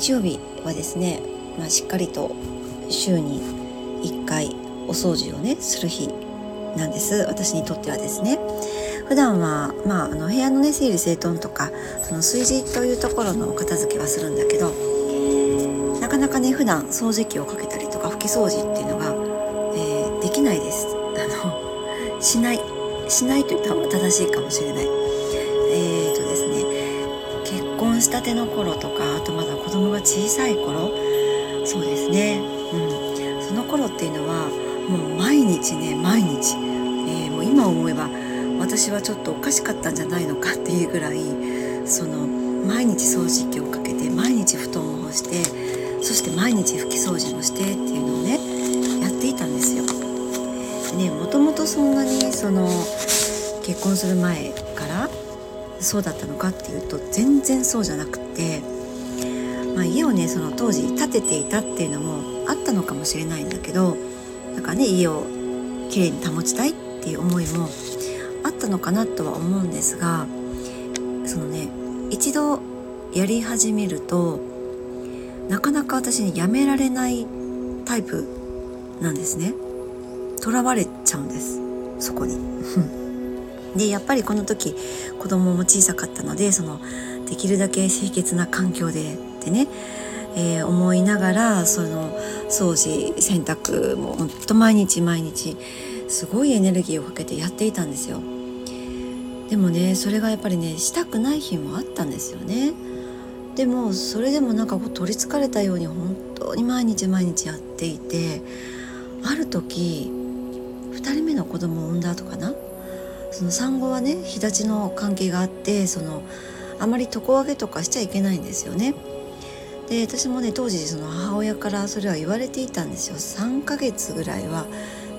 日曜日はですね、まあ、しっかりと週に1回お掃除をねする日なんです。私にとってはですね。普段はまああの部屋のね整理整頓とかその炊事というところの片付けはするんだけどなかなかね普段掃除機をかけたりとか拭き掃除っていうのが、えー、できないです。あのしないしないと言った方が正しいかもしれない。婚したての頃とかあとまだ子供が小さい頃。そうですね。うん。その頃っていうのはもう毎日ね毎日、えー、もう今思えば私はちょっとおかしかったんじゃないのかっていうぐらいその毎日掃除機をかけて毎日布団を干してそして毎日拭き掃除もしてっていうのをねやっていたんですよ。ねもともとそんなにその結婚する前そうだったのかっていうと全然そうじゃなくて、まあ、家をねその当時建てていたっていうのもあったのかもしれないんだけどなんかね家をきれいに保ちたいっていう思いもあったのかなとは思うんですがそのね一度やり始めるとなかなか私にやめられないタイプなんですね。囚われちゃうんですそこに。でやっぱりこの時子供も小さかったのでそのできるだけ清潔な環境でってね、えー、思いながらその掃除洗濯もほんと毎日毎日すごいエネルギーをかけてやっていたんですよ。でもねそれがやっぱりねしたくない日もあったんですよね。でもそれでもなんかこう取りつかれたように本当に毎日毎日やっていてある時2人目の子供を産んだ後かなその産後はね日立の関係があってそのあまり床上げとかしちゃいけないんですよね。で私もね当時その母親からそれは言われていたんですよ。3ヶ月ぐらいは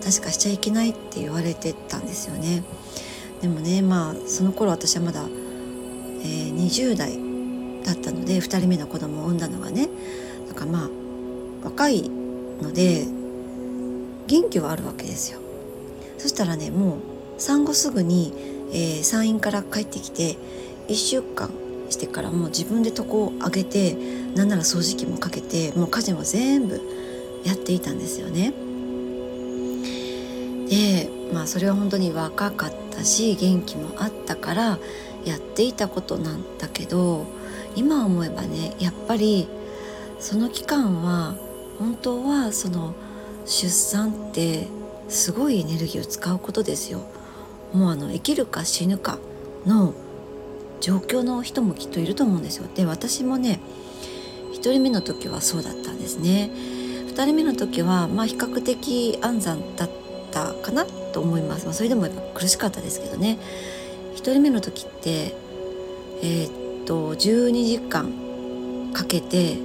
確かしちゃいけないって言われてたんですよね。でもねまあその頃私はまだ、えー、20代だったので2人目の子供を産んだのがねだからまあ若いので元気はあるわけですよ。そしたらねもう産後すぐに、えー、産院から帰ってきて1週間してからもう自分で床を上げてなんなら掃除機もかけてもう家事も全部やっていたんですよね。でまあそれは本当に若かったし元気もあったからやっていたことなんだけど今思えばねやっぱりその期間は本当はその出産ってすごいエネルギーを使うことですよ。もうあの生きるか死ぬかの状況の人もきっといると思うんですよ。で私もね1人目の時はそうだったんですね。2人目の時はまあ比較的安産だったかなと思います。まあ、それでもやっぱ苦しかったですけどね。1人目の時ってえー、っと12時間かけて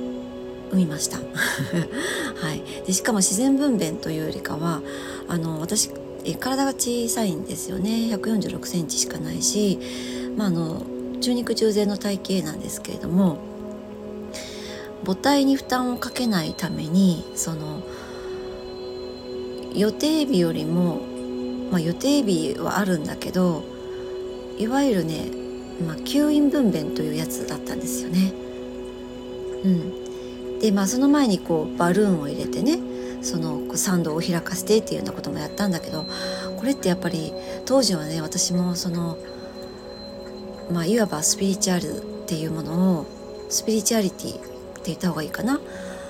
産みました。はい、でしかも自然分娩というよりかはあの私体が小さいんですよね146センチしかないし、まあ、あの中肉中背の体型なんですけれども母体に負担をかけないためにその予定日よりも、まあ、予定日はあるんだけどいわゆるね、まあ、吸引分娩というやつだったんですよね。うん、でまあその前にこうバルーンを入れてねその参道を開かせてっていうようなこともやったんだけどこれってやっぱり当時はね私もそのまあいわばスピリチュアルっていうものをスピリチュアリティって言った方がいいかな。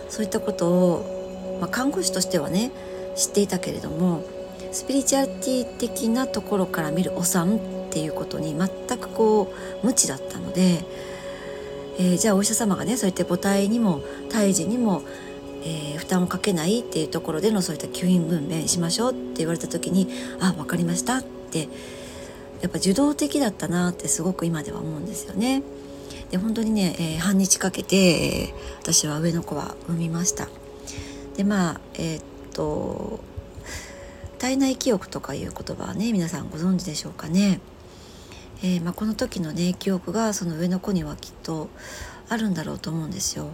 そういったことを、まあ、看護師としてはね知っていたけれどもスピリチュアリティ的なところから見るお産っていうことに全くこう無知だったので、えー、じゃあお医者様がねそうやって母体にも胎児にもえー、負担をかけないっていうところでのそういった吸引分娩しましょうって言われた時にあ分かりましたってやっぱ受動的だったなってすごく今では思うんですよね。で本当にね、えー、半日かけて、えー、私は上の子は産みました。でまあえー、っと体内記憶とかいう言葉はね皆さんご存知でしょうかね。えーまあ、この時のね記憶がその上の子にはきっとあるんだろうと思うんですよ。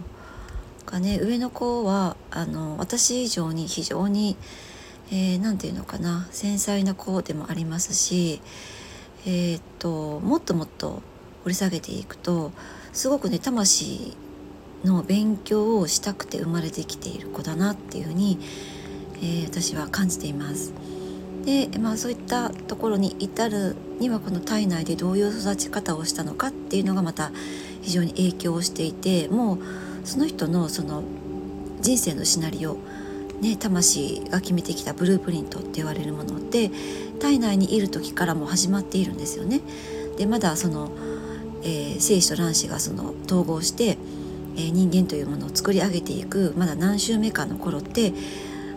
がね上の子はあの私以上に非常にえー、て言うのかな繊細な子でもありますし、えー、っともっともっと掘り下げていくとすごくね魂の勉強をしたくて生まれてきている子だなっていうふうに、えー、私は感じています。で、まあ、そういったところに至るにはこの体内でどういう育ち方をしたのかっていうのがまた非常に影響していてもうその人のその人生のシナリオ、ね、魂が決めてきたブループリントって言われるものって体内にいる時からも始まっているんですよね。でまだその、えー、精子と卵子がその統合して、えー、人間というものを作り上げていくまだ何週目かの頃って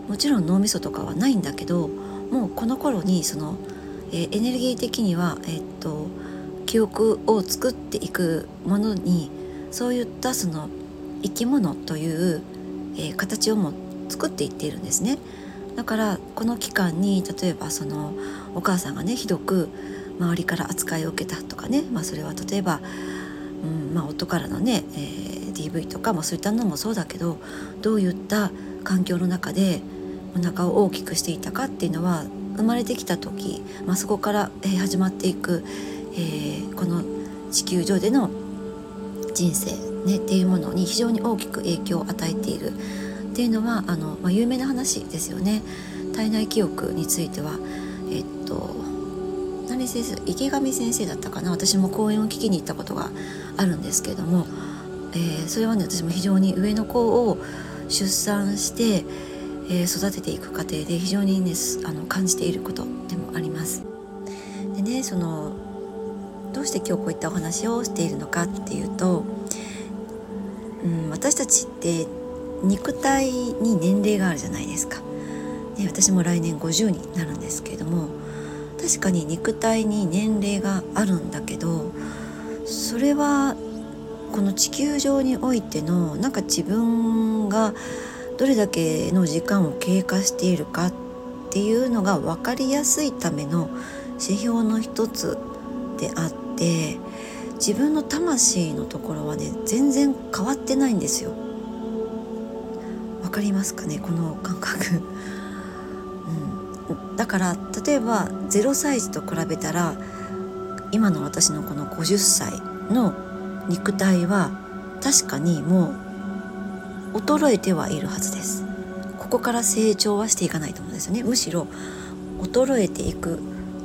もちろん脳みそとかはないんだけどもうこの頃にその、えー、エネルギー的には、え、っと記憶を作っていくものにそういったその生き物というえー、形をも作っていっているんですね。だからこの期間に例えばそのお母さんがねひどく周りから扱いを受けたとかね、まあ、それは例えば、うんまあ、夫からのね、えー、DV とか、まあ、そういったのもそうだけどどういった環境の中でお腹を大きくしていたかっていうのは生まれてきた時、まあ、そこから、え、始まっていく、えー、この地球上での人生ね、っていうものに非常に大きく影響を与えているっていうのはあの、まあ、有名な話ですよね。体内記憶についてはえっと何先生池上先生だったかな私も講演を聞きに行ったことがあるんですけれども、えー、それはね私も非常に上の子を出産して、えー、育てていく過程で非常にねあの感じていることでもあります。でねそのどうして今日こういったお話をしているのかっていうとうん、私たちって肉体に年齢があるじゃないですか。で私も来年50になるんですけれども確かに肉体に年齢があるんだけどそれはこの地球上においてのなんか自分がどれだけの時間を経過しているかっていうのが分かりやすいための指標の一つであって自分の魂のところはね全然変わってないんですよ。わかりますかねこの感覚、うん、だから例えば0歳児と比べたら今の私のこの50歳の肉体は確かにもう衰えてはいるはずです。ここから成長はしていかないと思うんですよね。むしろ衰えていく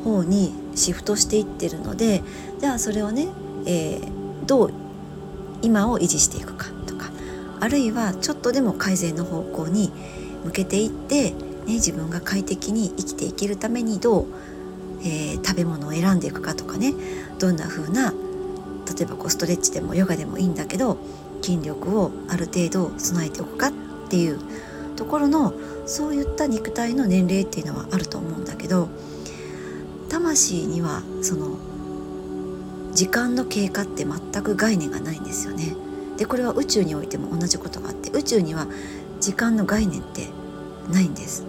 方にシフトしていってるのでじゃあそれをねえー、どう今を維持していくかとかあるいはちょっとでも改善の方向に向けていって、ね、自分が快適に生きていけるためにどう、えー、食べ物を選んでいくかとかねどんな風な例えばこうストレッチでもヨガでもいいんだけど筋力をある程度備えておくかっていうところのそういった肉体の年齢っていうのはあると思うんだけど魂にはその時間の経過って全く概念がないんですよね。でこれは宇宙においても同じことがあって宇宙には時間の概念ってないんです。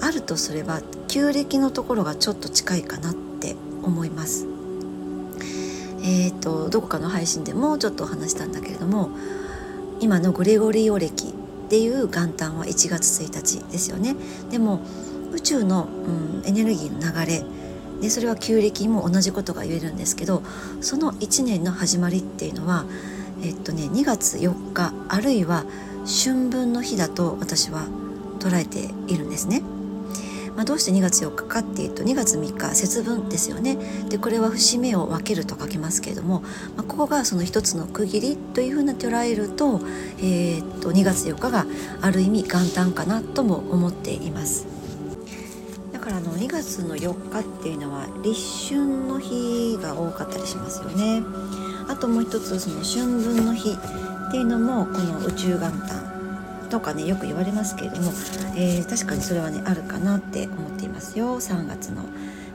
あるとすれば旧暦のところがちょっと近いかなって思います。えっ、ー、とどこかの配信でもちょっとお話したんだけれども今のグレゴリオ暦っていう元旦は1月1日ですよね。でも宇宙の、うん、エネルギーの流れでそれは旧暦も同じことが言えるんですけどその1年の始まりっていうのはえっとね2月4日あるいは春分の日だと私は捉えているんですね。まあ、どうして2月4日かっていうと2月3日節分ですよねでこれは節目を分けると書きますけれども、まあ、ここがその一つの区切りというふうに捉えると,、えー、っと2月4日がある意味元旦かなとも思っています。からの2月の4日っていうのは立春の日が多かったりしますよね。あともう一つその春分の日っていうのもこの宇宙元旦とかねよく言われますけれども、えー、確かにそれはねあるかなって思っていますよ。3月の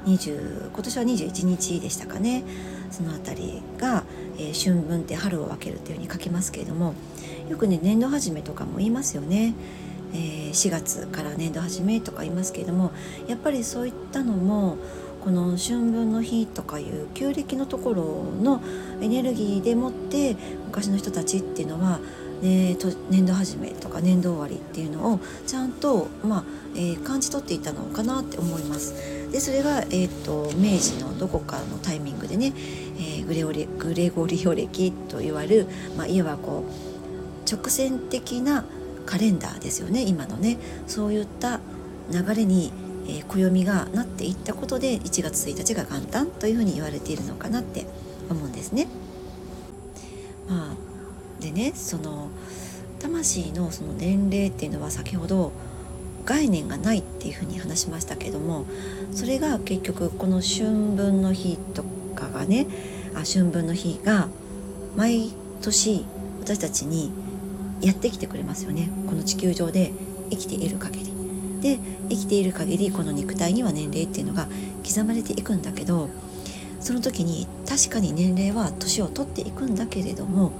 20今年は21日でしたかね。その辺りが、えー、春分って春を分けるっていうふうに書きますけれどもよくね年度始めとかも言いますよね。えー、4月から年度始めとか言いますけれどもやっぱりそういったのもこの春分の日とかいう旧暦のところのエネルギーでもって昔の人たちっていうのはね、と年度始めとか年度終わりっていうのをちゃんと、まあえー、感じ取っていたのかなって思います。でそれが、えーと、明治のどこかのタイミングでね、えー、グレオリグレゴリオ暦といわれる、まあ、いわばこう直線的なカレンダーですよね今のねそういった流れに、えー、暦がなっていったことで1月1日が元旦というふうに言われているのかなって思うんですね。まあ、でねその魂のその年齢っていうのは先ほど概念がないっていうふうに話しましたけどもそれが結局この春分の日とかがねあ春分の日が毎年私たちにやってきてくれますよねこの地球上で生きている限り。で生きている限りこの肉体には年齢っていうのが刻まれていくんだけどその時に確かに年齢は年を取っていくんだけれども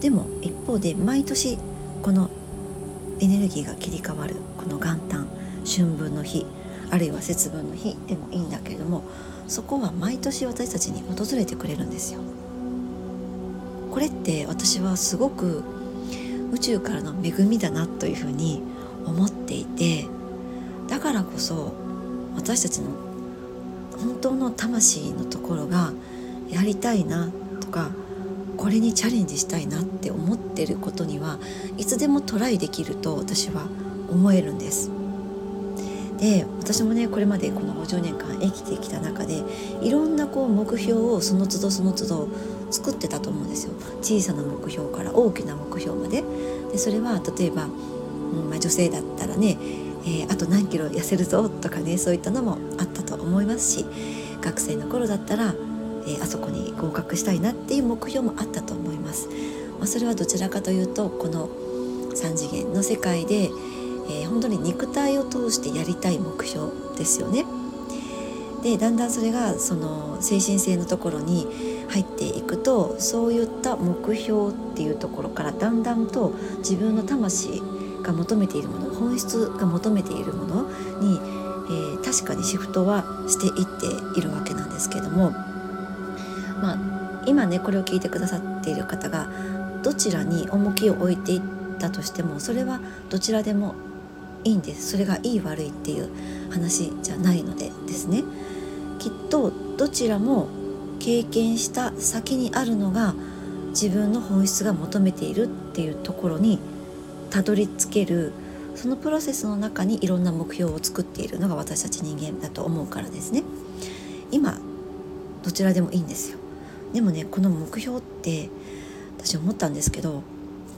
でも一方で毎年このエネルギーが切り替わるこの元旦春分の日あるいは節分の日でもいいんだけれどもそこは毎年私たちに訪れてくれるんですよ。これって私はすごく宇宙からの恵みだなというふうに思っていてだからこそ私たちの本当の魂のところがやりたいなとかこれにチャレンジしたいなって思ってることにはいつでもトライできると私は思えるんです。で私もねこれまでこの50年間生きてきた中でいろんなこう目標をその都度その都度作ってたと思うんですよ。小さな目標から大きな目標まで。でそれは例えば、うんまあ、女性だったらね、えー、あと何キロ痩せるぞとかねそういったのもあったと思いますし学生の頃だったら、えー、あそこに合格したいなっていう目標もあったと思います、まあ、それはどちらかというとこの3次元の世界でえー、本当に肉体を通してやりたい目標ですよね。でだんだんそれがその精神性のところに入っていくとそういった目標っていうところからだんだんと自分の魂が求めているもの本質が求めているものに、えー、確かにシフトはしていっているわけなんですけどもまあ今ねこれを聞いてくださっている方がどちらに重きを置いていったとしてもそれはどちらでもいいんです。それがいい悪いっていう話じゃないのでですね。きっとどちらも経験した先にあるのが自分の本質が求めているっていうところにたどり着けるそのプロセスの中にいろんな目標を作っているのが私たち人間だと思うからですね。今どちらでもいいんですよ。でもねこの目標って私思ったんですけど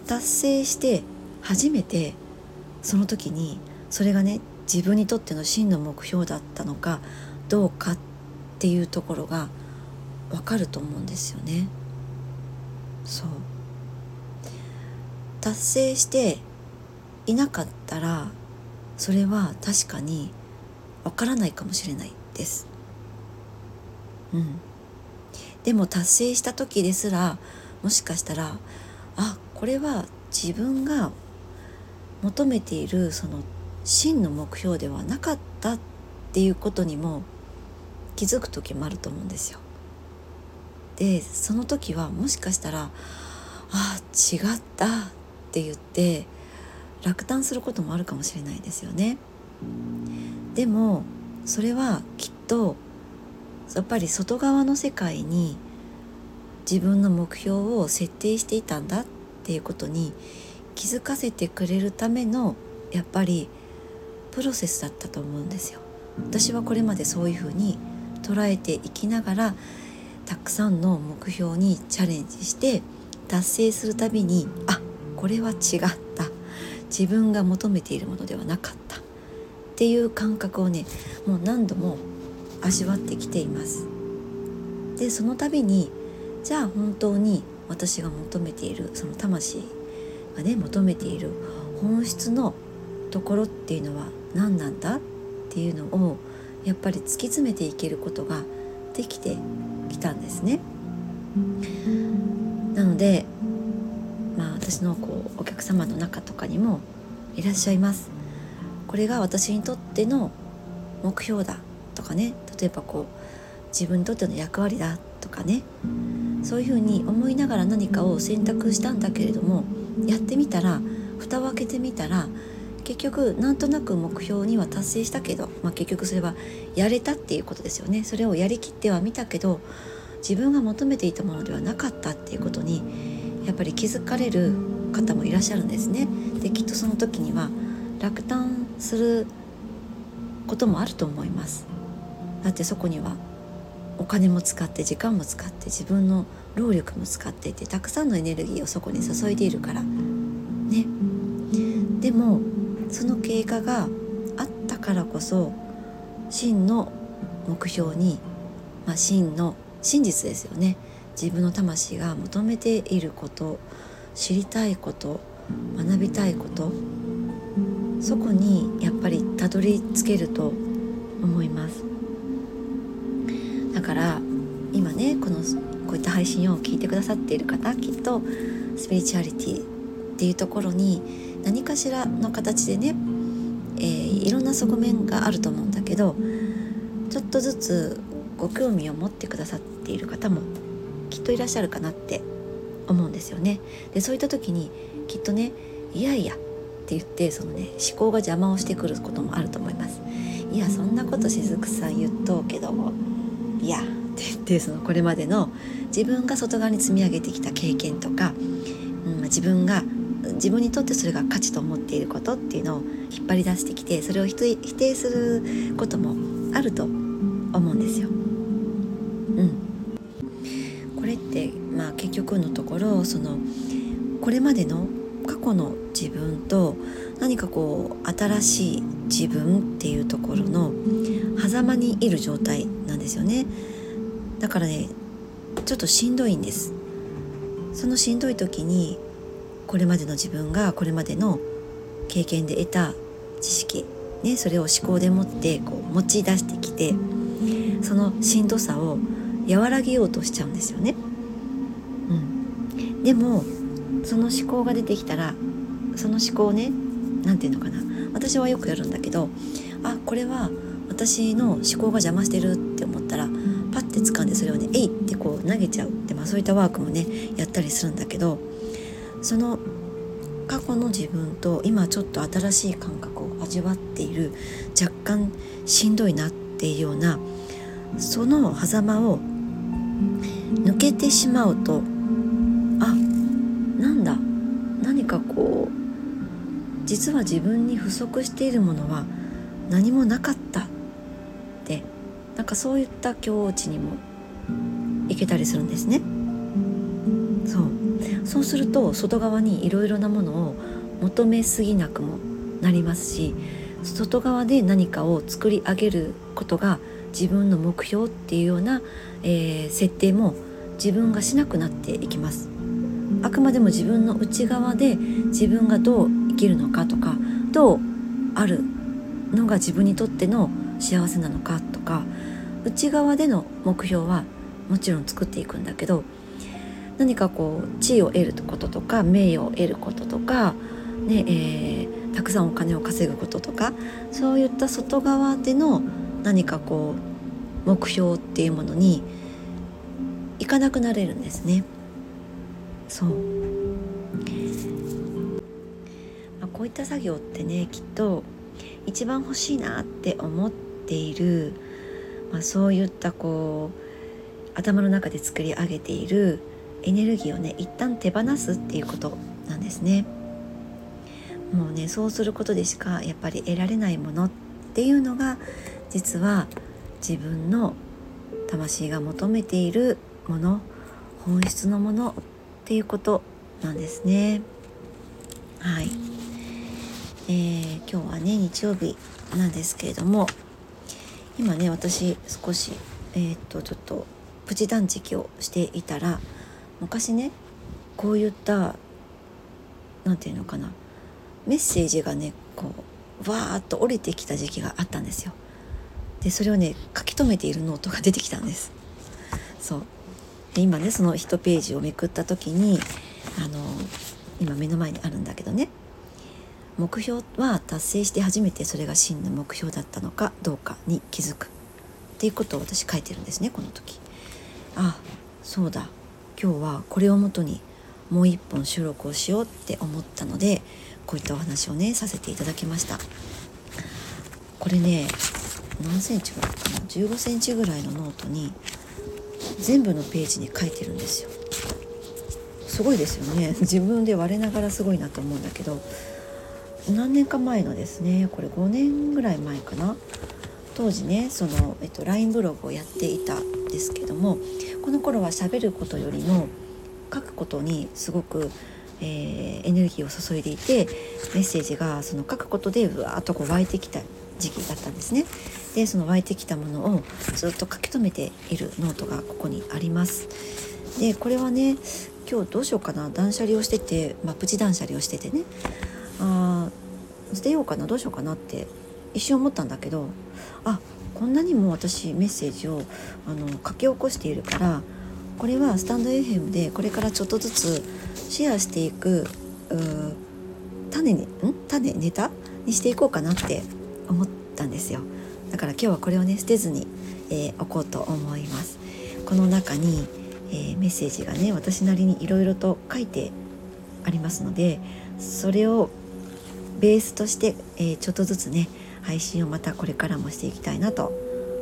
達成して初めてその時にそれがね自分にとっての真の目標だったのかどうかっっていうところがわかると思うんですよね。そう達成していなかったらそれは確かにわからないかもしれないです。うん、でも達成した時ですらもしかしたらあこれは自分が求めているその真の目標ではなかったっていうことにも気づく時もあると思うんですよ。でその時はもしかしたら「あ違った」って言って落胆することもあるかもしれないですよね。でもそれはきっとやっぱり外側の世界に自分の目標を設定していたんだっていうことに気づかせてくれるためのやっぱりプロセスだったと思うんですよ。私はこれまでそういうふうに捉えていきながらたくさんの目標にチャレンジして達成するたびにあこれは違った。自分が求めているものではなかった。っていう感覚をねもう何度も味わってきています。でその度にじゃあ本当に私が求めているその魂がね求めている本質のところっていうのは何なんだ？っていうのをやっぱり突き詰めていけることができてきたんですね。なのでまあ私のこうお客様の中とかにもいらっしゃいます。これが私にとっての目標だとかね例えばこう自分にとっての役割だとかねそういうふうに思いながら何かを選択したんだけれどもやってみたら蓋を開けてみたら結局なんとなく目標には達成したけど、まあ、結局それはやれたっていうことですよねそれをやりきってはみたけど自分が求めていたものではなかったっていうことにやっぱり気づかれる方もいらっしゃるんですね。できっとその時には落胆することもあると思います。だってそこにはお金も使って時間も使って自分の労力も使っていてたくさんのエネルギーをそこに注いでいるからねでもその経過があったからこそ真の目標に、まあ、真の真実ですよね。自分の魂が求めていること知りたいこと学びたいことそこにやっぱりたどり着けると思います。だから今ねこのこういった配信を聞いてくださっている方きっとスピリチュアリティっていうところに何かしらの形でね、えー、いろんな側面があると思うんだけどちょっとずつご興味を持ってくださっている方もきっといらっしゃるかなって思うんですよね。でそういった時にきっとねいやいやって言ってそのね思考が邪魔をしてくることもあると思います。いやそんなことしずくさん言っとうけどいやって言ってそのこれまでの自分が外側に積み上げてきた経験とか、うん、自分が自分にとってそれが価値と思っていることっていうのを引っ張り出してきてそれを否定することもあると思うんですよ。うん、これってまあ結局のところそのこれまでの過去の自分と何かこう新しい自分っていうところの狭間にいる状態なんですよね。だからねちょっとしんどいんです。そのしんどい時にこれまでの自分がこれまでの経験で得た知識、ね、それを思考でもってこう持ち出してきてそのしんどさを和らげようとしちゃうんですよね。うん、でもその思考が出てきたらその思考をね何て言うのかな私はよくやるんだけどあこれは私の思考が邪魔してるって思ったらパッて掴んでそれをね「えい!」ってこう投げちゃうって、まあ、そういったワークもねやったりするんだけどその過去の自分と今ちょっと新しい感覚を味わっている若干しんどいなっていうようなその狭間を抜けてしまうとあなんだ何かこう実は自分に不足しているものは何もなかったってなんかそういった境地にも行けたりするんですね。そうすると外側にいろいろなものを求めすぎなくもなりますし外側で何かを作り上げることが自分の目標っていうような、えー、設定も自分がしなくなっていきます。あくまでも自分の内側で自分がどう生きるのかとかどうあるのが自分にとっての幸せなのかとか内側での目標はもちろん作っていくんだけど何かこう地位を得ることとか名誉を得ることとか、ねえー、たくさんお金を稼ぐこととかそういった外側での何かこう目標っていうものにいかなくなれるんですね。そうこういった作業ってねきっと一番欲しいなって思っている、まあ、そういったこう頭の中で作り上げているエネルギーをね一旦手放すっていうことなんですね。もうねそうすることでしかやっぱり得られないものっていうのが実は自分の魂が求めているもの本質のものっていうことなんですね。はい。えー、今日はね日曜日なんですけれども今ね私少しえー、っとちょっとプチ断食をしていたら昔ねこういった何て言うのかなメッセージがねこうわーっと降りてきた時期があったんですよ。でそれをね書き留めているノートが出てきたんです。そうで今ねその1ページをめくった時にあの今目の前にあるんだけどね目標は達成して初めてそれが真の目標だったのかどうかに気づくっていうことを私書いてるんですねこの時あそうだ今日はこれをもとにもう一本収録をしようって思ったのでこういったお話をねさせていただきました。これね何センチぐらいかな？15センチぐらいのノートに全部のページに書いてるんですよ。すごいですよね。自分で我ながらすごいなと思うんだけど何年か前のですねこれ5年ぐらい前かな？当時ねその、えっと、LINE ブログをやっていたんですけどもこの頃は喋ることよりも書くことにすごく、えー、エネルギーを注いでいてメッセージがその書くことでうわーっとこう湧いてきた時期だったんですね。でその湧いてきたものをずっと書き留めているノートがここにあります。でこれはね今日どうしようかな断捨離をしてて、まあ、プチ断捨離をしててねあ捨てようかなどうしようかなって一瞬思ったんだけどあこんなにも私メッセージをあの書き起こしているからこれはスタンド FM でこれからちょっとずつシェアしていく種にん？種ネタにしていこうかなって思ったんですよ。だから今日はこれをね捨てずに、えー、おこうと思います。この中に、えー、メッセージがね私なりにいろいろと書いてありますのでそれをベースとして、えー、ちょっとずつね配信をまたこれからもしていきたいなと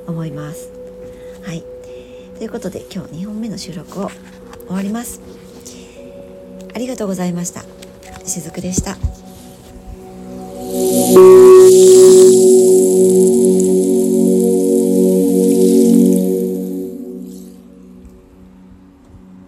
思います。はいということで今日2本目の収録を終わります。ありがとうございました。しずくでした。